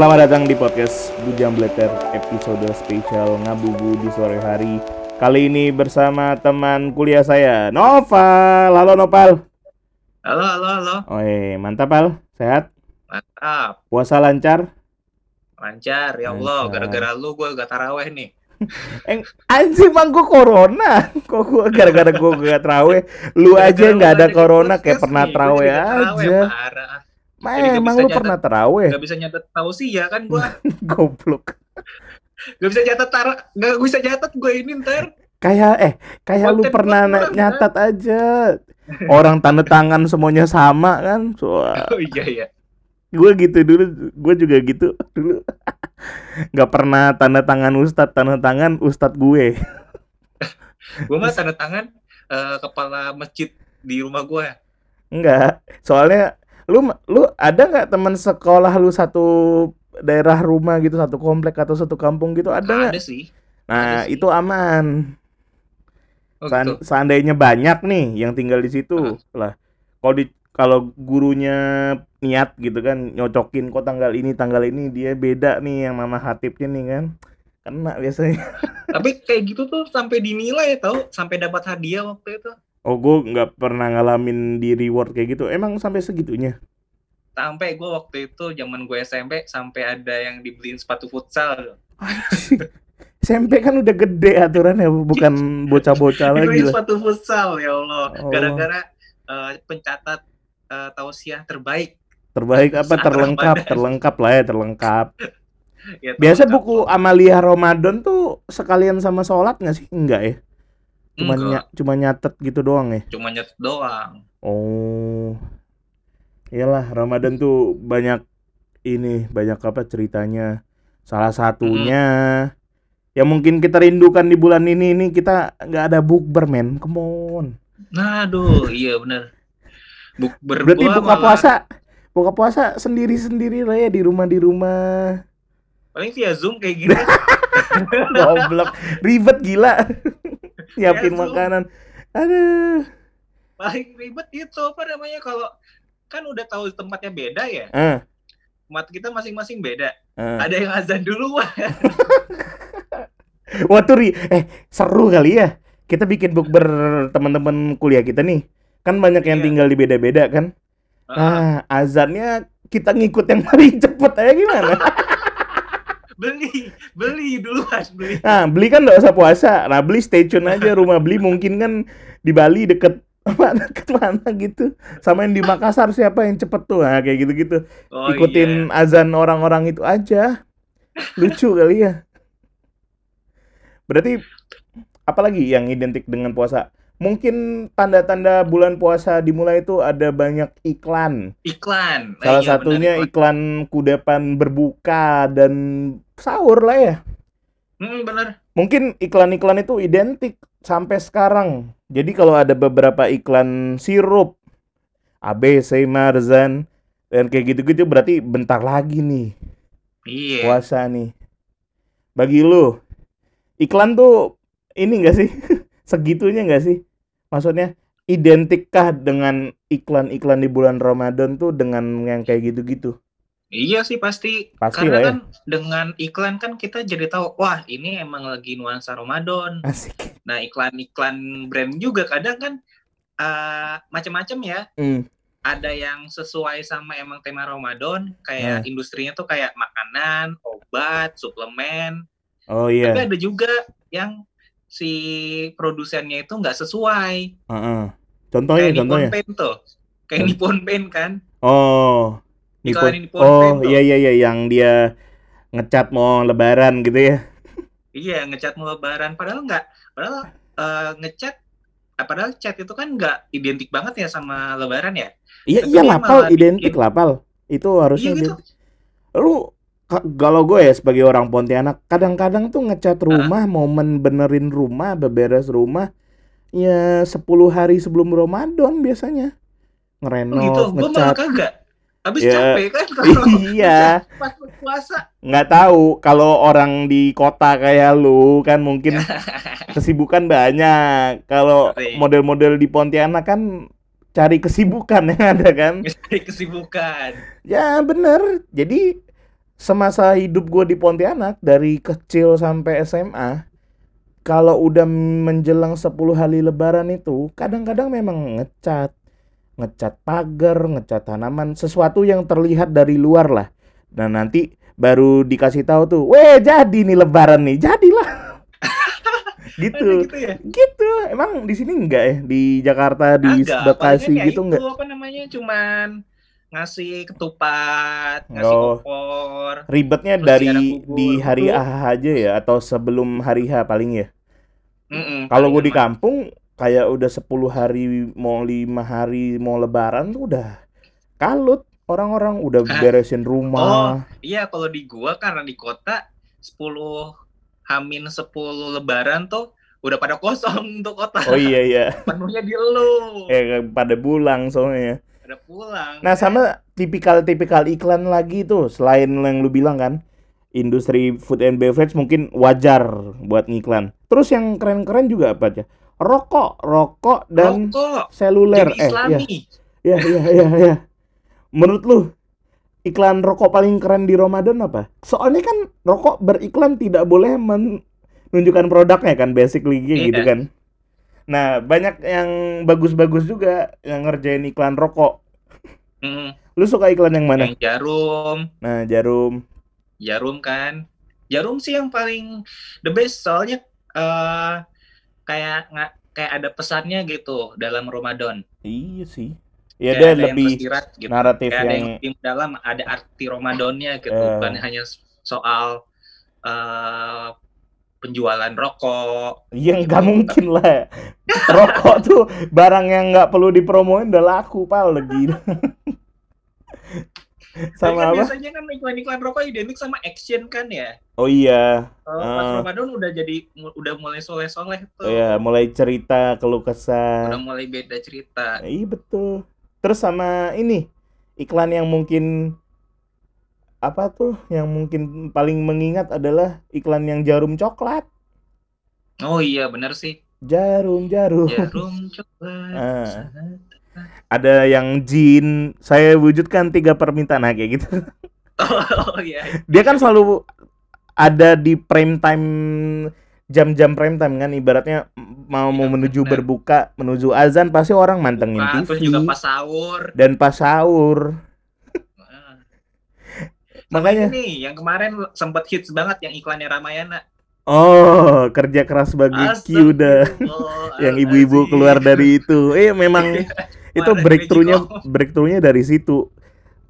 Selamat datang di podcast Bujang Blatter episode spesial Ngabubu di sore hari. Kali ini bersama teman kuliah saya, Noval. Halo Noval. Halo, halo, halo. Oi, mantap Al. Sehat? Mantap. Puasa lancar? Lancar, ya Allah. Gara-gara lu gue gak taraweh nih. Eh, anjing bang gua corona. Kok gua gara-gara gua gak terawih. Lu aja nggak ada corona kayak pernah taraweh, aja. Parah. Ma, Jadi nggak emang lu nyatet. pernah terawih? Gak bisa nyatet tausiah kan gue. Goblok. Gak bisa nyatet tar Gak bisa nyatet gue ini ntar. Kayak eh kayak lu pernah gua na- kurang, nyatat aja. Orang tanda tangan semuanya sama kan. So, Oh iya, iya. gue gitu dulu, gue juga gitu dulu. Nggak pernah tanda tangan ustadz, tanda tangan ustadz gue. Gue mah tanda tangan eh, kepala masjid di rumah gue. Enggak, soalnya lu lu ada nggak teman sekolah lu satu daerah rumah gitu, satu komplek atau satu kampung gitu ada nggak? Ada sih. Nah ada sih. itu aman. Oh, Sean- gitu. seandainya banyak nih yang tinggal di situ lah kalau di kalau gurunya niat gitu kan nyocokin kok tanggal ini tanggal ini dia beda nih yang mama hatipnya nih kan kena biasanya Tapi kayak gitu tuh sampai dinilai tau. Sampai dapat hadiah waktu itu. Oh gue nggak pernah ngalamin di reward kayak gitu emang sampai segitunya Sampai gue waktu itu zaman gue SMP sampai ada yang dibeliin sepatu futsal. SMP kan udah gede aturannya bukan bocah-bocah lagi Dibeliin lah sepatu futsal ya Allah. Oh. Gara-gara eh, pencatat eh, tausiah terbaik. terbaik apa Saat terlengkap Ramadan. terlengkap lah ya terlengkap Ya, biasa buku Amalia Ramadan tuh sekalian sama sholat nggak sih enggak ya cuma Enggak, nya- cuma nyatet gitu doang ya cuma nyatet doang. Oh, iyalah Ramadan tuh banyak ini banyak apa ceritanya. Salah satunya yang mungkin kita rindukan di bulan ini ini kita nggak ada bukber men, come on. Nah, aduh, iya bener. Buk Berarti buka malah puasa, buka puasa sendiri sendiri lah ya di rumah di rumah. paling via Zoom kayak gini. Goblok, ribet gila. Nyiapin Ya, Zoom. makanan. Aduh. paling ribet itu apa namanya kalau kan udah tahu tempatnya beda ya. Eh, Tempat kita masing-masing beda. eh. Ada yang azan dulu wah. Wah tuh Ri, eh seru kali ya. Kita bikin bukber teman-teman kuliah kita nih. Kan banyak yang Iya. tinggal di beda-beda kan. Nah, azannya kita ngikut yang paling cepet aja gimana? Beli, beli duluan, beli. Nah, beli kan nggak usah puasa. Nah, beli stay tune aja rumah beli mungkin kan di Bali deket apa deket mana gitu. Sama yang di Makassar siapa yang cepet tuh? Nah, kayak gitu-gitu. Oh, Ikutin iya. azan orang-orang itu aja. Lucu kali ya. Berarti apalagi yang identik dengan puasa? Mungkin tanda-tanda bulan puasa dimulai itu ada banyak iklan. iklan. Nah, Salah iya, satunya benar, iklan kudapan berbuka dan sahur lah ya. Hmm, bener. Mungkin iklan-iklan itu identik sampai sekarang. Jadi kalau ada beberapa iklan sirup, ABC, Marzan, dan kayak gitu-gitu berarti bentar lagi nih Iya. puasa nih. Bagi lu, iklan tuh ini enggak sih? Segitunya enggak sih? Maksudnya identikkah dengan iklan-iklan di bulan Ramadan tuh dengan yang kayak gitu-gitu? Iya sih pasti. Pasti Karena lah ya. kan dengan iklan kan kita jadi tahu, wah ini emang lagi nuansa Ramadan. Asik. Nah iklan-iklan brand juga kadang kan eh macam-macam ya. Hmm. Ada yang sesuai sama emang tema Ramadan, kayak industrinya tuh kayak makanan, obat, suplemen. Oh Tapi iya. ada juga yang si produsennya itu nggak sesuai. Heeh. Contohnya, Kayak Nippon contohnya. Paint tuh. Kayak. Nippon Paint kan. Oh, Nippon. Nippon Oh iya iya iya yang dia ngecat mau lebaran gitu ya. Iya, ngecat mau lebaran. Padahal nggak, padahal eh, ngecat, eh, padahal cat itu kan nggak identik banget ya sama lebaran ya. Iya Tapi iya lapal identik bikin- lapal. Itu harusnya Iya gitu. identik. Lu kalau gue ya sebagai orang Pontianak, kadang-kadang tuh ngecat rumah, momen benerin rumah, beberes rumah, ya 10 hari sebelum Ramadan biasanya. Oh gitu, Ngerenov, gue malah ngecat. kagak. Habis Ya. capek kan kalau Iya, pas puasa. nggak tahu kalau orang di kota kayak lu kan mungkin kesibukan banyak. Kalau Ngerti. model-model di Pontianak kan cari kesibukan yang ada kan. Cari kesibukan. Ya bener. Jadi semasa hidup gue di Pontianak dari kecil sampai SMA, kalau udah menjelang 10 hari Lebaran itu, kadang-kadang memang ngecat, ngecat pagar, ngecat tanaman, sesuatu yang terlihat dari luar lah. Dan nanti baru dikasih tahu tuh, weh jadi nih Lebaran nih, jadilah. Gitu. gitu ya. Gitu. Emang di sini enggak ya? Di Jakarta, di Agak, Bekasi ya gitu itu enggak? apa namanya cuman ngasih ketupat, ngasih Oh. opor. Ribetnya Terus dari di hari gitu. AH aja ya atau sebelum hari H paling ya. Mm-mm, Kalau gue di kampung kayak udah 10 hari mau lima hari mau lebaran tuh udah kalut orang-orang udah Hah? beresin rumah. Iya, kalau di gua karena di kota 10 Hamin 10 lebaran tuh udah pada kosong untuk kota. Oh iya iya. Penuhnya di elu. Eh pada pulang soalnya. Pada pulang. Nah, kan. sama tipikal-tipikal iklan lagi tuh selain yang lu bilang kan. Industri food and beverage mungkin wajar buat ngiklan. Terus yang keren-keren juga apa aja? Rokok, rokok dan rokok seluler. jadi Eh, ya. Ya, ya, ya, ya. Menurut lu iklan rokok paling keren di Ramadan apa? Soalnya kan rokok beriklan tidak boleh menunjukkan produknya kan, basically Iya. gitu kan. Nah, banyak yang bagus-bagus juga yang ngerjain iklan rokok. Mm, Lu suka iklan yang mana? yang jarum, Nah, jarum. jarum kan. Jarum sih yang paling the best soalnya eh kayak nggak kayak ada pesannya gitu dalam Ramadan. Iya sih. Ya Kayak dia ada yang lebih tersirat gitu. naratif Kayak ada yang yang lebih dalam ada arti Ramadannya gitu, Eh. bukan hanya soal eh penjualan rokok. Iya gitu. nggak mungkin lah. Rokok tuh barang yang nggak perlu dipromoin udah laku pal lagi. Sama kan apa? biasanya kan iklan-iklan rokok identik sama action kan ya. Oh iya, Kalau pas Ah. Ramadan udah jadi udah mulai soleh-soleh tuh. oh iya mulai cerita keluh Udah kesah. mulai beda cerita. Iya betul. Terus sama ini iklan yang mungkin apa tuh yang mungkin paling mengingat adalah iklan yang jarum coklat. Oh iya bener sih. Jarum jarum. Jarum coklat. Ah. Ada yang jin, saya wujudkan tiga permintaan nah, kayak gitu. Oh iya. Dia kan selalu ada di prime time jam-jam prime time kan ibaratnya mau mau Iya, menuju benar. berbuka, menuju azan pasti orang mantengin Nah, TV. terus juga pas sahur. dan pas sahur. Ah. Makanya Nih, yang kemarin sempet hits banget yang iklannya Ramayana. oh, kerja keras bagi udah yang ibu-ibu keluar dari itu. Eh memang itu breakthrough-nya breakthrough-nya dari situ.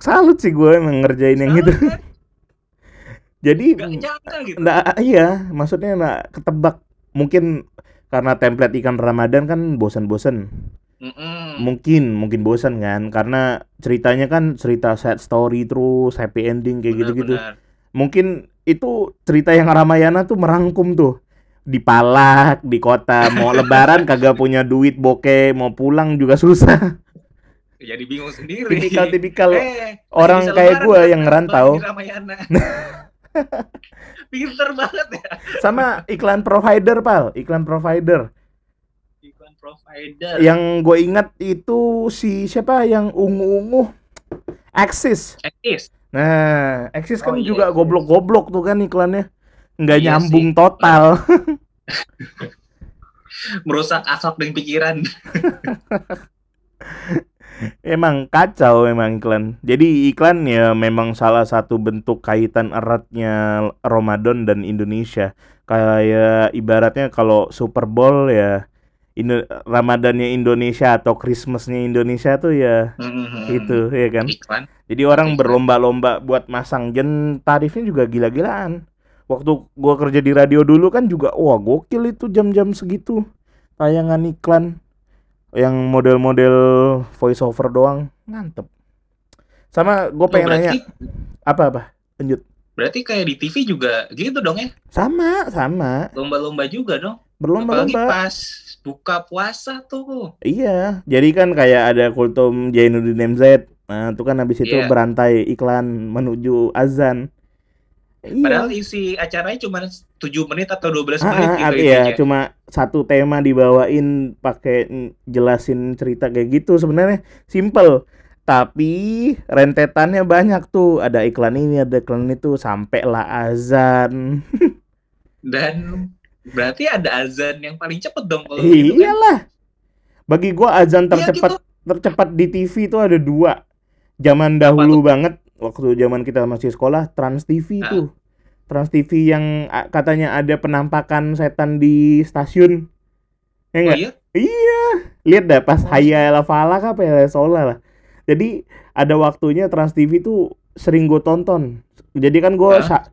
Salut sih gue emang ngerjain yang itu. Jadi Gak nyangka gitu. Nggak, iya, maksudnya nggak ketebak. Mungkin karena template ikan Ramadan kan bosan-bosan. Mungkin, mungkin bosan kan, karena ceritanya kan cerita sad story terus happy ending kayak gitu-gitu. Mungkin itu cerita yang Ramayana tuh merangkum tuh. Dipalak di kota, mau lebaran kagak punya duit bokeh, mau pulang juga susah. Jadi bingung sendiri. Tipikal-tipikal Eh, orang kayak gue kan, yang ngerantau. Pinter banget ya. Sama iklan provider, Pal, iklan provider. Iklan provider. Yang gue ingat itu si siapa yang ungu-ungu Axis. Eksis. Nah, Axis kan Oh, iya, juga iya. goblok-goblok tuh kan iklannya. Nggak Iya nyambung sih. total. Merusak akhlak dan pikiran. Emang kacau memang iklan. Jadi iklan ya memang salah satu bentuk kaitan eratnya Ramadan dan Indonesia. Kayak ibaratnya kalau Super Bowl ya Indo Ramadannya Indonesia atau Christmasnya Indonesia tuh ya Mhm. itu ya kan. Iklan. Jadi orang berlomba-lomba buat masang dan tarifnya juga gila-gilaan. Waktu gua kerja di radio dulu kan juga wah gokil itu jam-jam segitu tayangan iklan yang model-model voice over doang mantep sama gue pengen nanya berarti apa apa lanjut berarti kayak di TV juga gitu dong ya. sama sama Lomba-lomba juga dong. Apalagi berlomba-lomba pas buka puasa tuh. iya jadi kan kayak ada kultum Jainuddin MZ nah itu kan habis itu Iya. berantai iklan menuju azan iya Padahal isi acaranya cuma 7 menit atau 12 Ah, menit ah, gitu iya, intinya. cuma satu tema dibawain pakai jelasin cerita kayak gitu sebenarnya simple. Tapi rentetannya banyak tuh, ada iklan ini, ada iklan itu, sampai lah azan. Dan berarti ada azan yang paling cepet dong kalau gitu kan. Iyalah. Bagi gua azan Iya tercepat gitu. tercepat di TV itu ada dua. Zaman dahulu banget, waktu zaman kita masih sekolah, Trans TV Ah. tuh. Trans TV yang katanya ada penampakan setan di stasiun. Ya Oh nggak? iya? Iya, lihat dah pas Oh. Hayya ala Falak apa ya Sola lah. Jadi ada waktunya Trans TV tuh sering gue tonton. Jadi kan gue Hah?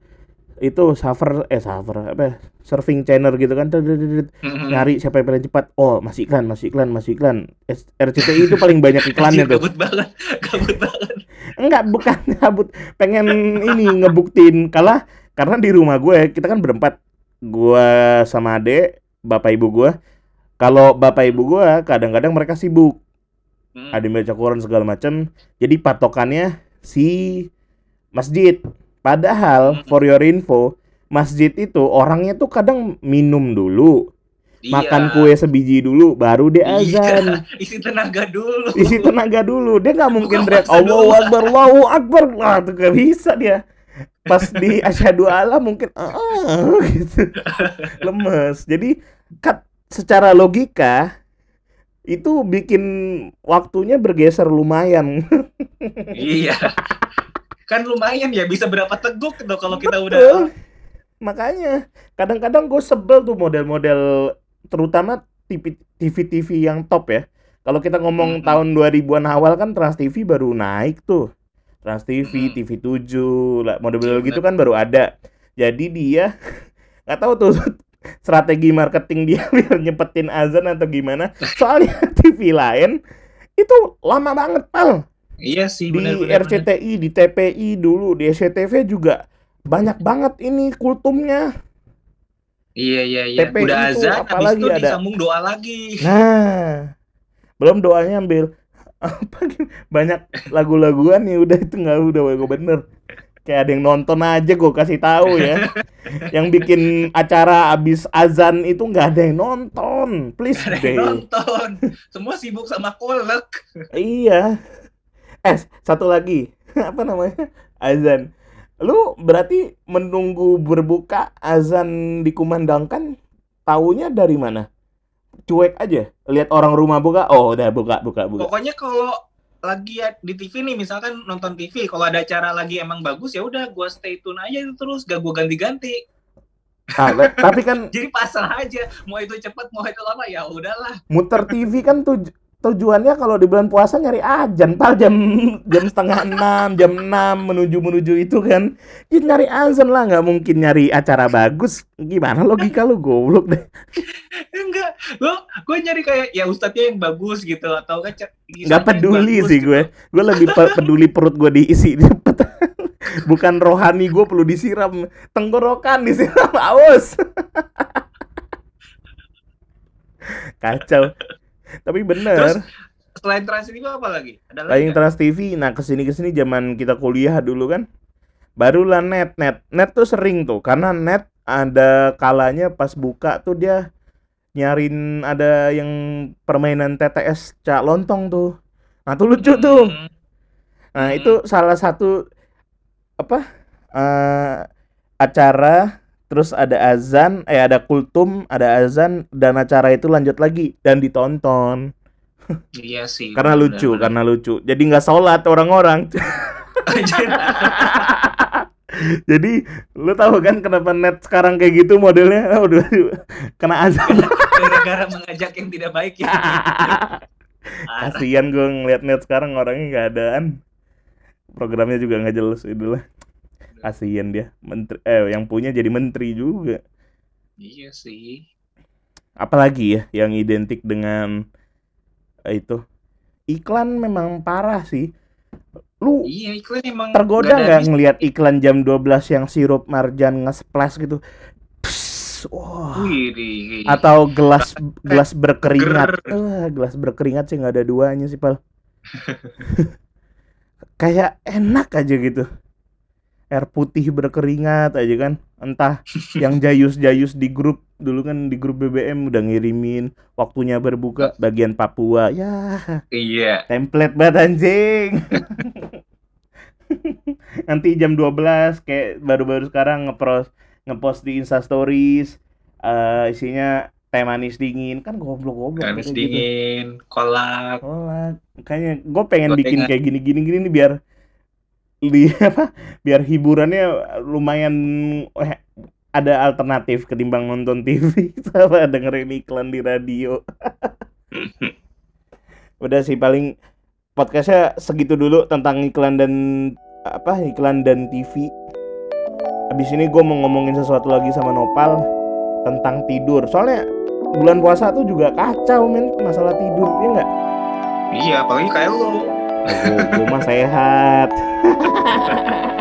Itu server eh server apa ya, surfing channel gitu kan. Mhm. nyari siapa yang paling cepat. Oh masih iklan, masih iklan, masih iklan. RCTI itu paling banyak iklannya tuh. Kabut banget, kabut banget. Enggak, bukan kabut. Pengen ini ngebuktiin kalah karena di rumah gue kita kan berempat. Gua sama Ade, bapak ibu gue. Kalau bapak ibu gue kadang-kadang mereka sibuk. Hmm. ada yang baca Quran segala macam. Jadi patokannya si masjid. Padahal Hmm. for your info, masjid itu orangnya tuh kadang minum dulu, makan Iya. kue sebiji dulu, baru dia Iya, azan. isi tenaga dulu. Isi tenaga dulu. Dia nggak mungkin teriak Allahu dulu. Akbar, Allahu Akbar. Wah, tuh gak bisa dia. Pas di asyhadu Allah mungkin ah gitu. Lemes. Jadi kat secara logika itu bikin waktunya bergeser lumayan. Iya. Kan lumayan ya bisa berapa teguk tuh kalau kita Betul. udah Makanya kadang-kadang gue sebel tuh model-model terutama TV TV yang top ya. Kalau kita ngomong Mhm. tahun 2000-an awal kan Trans TV baru naik tuh. Trans TV, Mhm. TV 7, lah model-model Iya, gitu kan baru ada. Jadi dia nggak tahu tuh strategi marketing dia biar nyepetin azan atau gimana. Soalnya TV lain itu lama banget, Pal Iya sih di benar-benar. RCTI, di TPI dulu, di SCTV juga banyak banget ini kultumnya. Iya iya iya. TPI Udah itu azan habis apalagi itu ada. disambung doa lagi. Nah, belum doanya ambil apa banyak lagu-laguan ya udah itu nggak udah gue bener. Kayak ada yang nonton aja gue kasih tahu ya. yang bikin acara abis azan itu nggak ada yang nonton. Please Ada yang deh. nonton. Semua sibuk sama kolek. Iya. Eh, satu lagi. Apa namanya? Azan. Lu berarti menunggu berbuka azan dikumandangkan taunya dari mana? Cuek aja. Lihat orang rumah buka, oh udah buka, buka, buka. Pokoknya kalau lagi ya di TV nih misalkan nonton TV kalau ada acara lagi emang bagus ya udah gua stay tune aja itu terus gak gua ganti-ganti Ah, le- tapi kan jadi pasrah aja mau itu cepet mau itu lama ya udahlah muter TV kan tuj- tujuannya kalau di bulan puasa nyari azan, pal jam jam setengah enam, jam enam menuju menuju itu kan. Jadi nyari azan lah, nggak mungkin nyari acara bagus. Gimana logika lu goblok deh. enggak lo gue nyari kayak ya ustadznya yang bagus gitu atau kan nggak peduli bagus sih gitu. gue gue lebih pe- peduli perut gue diisi bukan rohani gue perlu disiram tenggorokan disiram aus kacau tapi bener. Terus, selain trans ini apa lagi? Ada lagi? Trans TV nah ke sini ke sini zaman kita kuliah dulu kan barulah net. Net net tuh sering tuh karena net ada kalanya pas buka tuh dia nyarin ada yang permainan TTS cak lontong tuh. Nah tuh lucu tuh. Hmm, Nah, Hmm. itu salah satu apa eh, acara terus ada azan, eh ada kultum, ada azan dan acara itu lanjut lagi dan ditonton. Iya sih. karena benar, lucu karena lucu. Jadi nggak sholat orang-orang. Jadi lu tahu kan kenapa net sekarang kayak gitu modelnya? Ah, udah kena azab Gara-gara mengajak yang tidak baik ya. Kasihan gue ngeliat net sekarang orangnya nggak adaan programnya juga nggak jelas itulah kasihan dia. Menteri eh yang punya jadi menteri juga. Iya sih. apalagi ya yang identik dengan eh, itu. Iklan memang parah sih. Lu Iya iklan emang tergoda nggak ngelihat iklan jam 12 yang sirup marjan nge-splash gitu? Pss, wah. Wih, di- atau gelas gelas berkeringat. Wah, gelas berkeringat sih nggak ada duanya sih pal. Kayak enak aja gitu air putih berkeringat aja kan entah yang jayus-jayus di grup dulu kan di grup BBM udah ngirimin waktunya berbuka bagian Papua ya Iya. template banget anjing nanti jam 12 kayak baru-baru sekarang ngepost ngepost di Insta Stories eh, isinya teh manis dingin kan goblok-goblok kayak gitu. dingin, kolak. Kolak. Makanya gue pengen Gorengan. bikin kayak gini-gini gini nih biar li apa biar hiburannya lumayan eh, ada alternatif ketimbang nonton TV sama dengerin iklan di radio. Udah sih paling podcastnya segitu dulu tentang iklan dan apa iklan dan TV. Habis ini gue mau ngomongin sesuatu lagi sama Nopal tentang tidur. Soalnya bulan puasa tuh juga kacau men masalah tidur ya nggak? Iya, apalagi kayak lo. Gue mah sehat. Ha ha ha ha ha!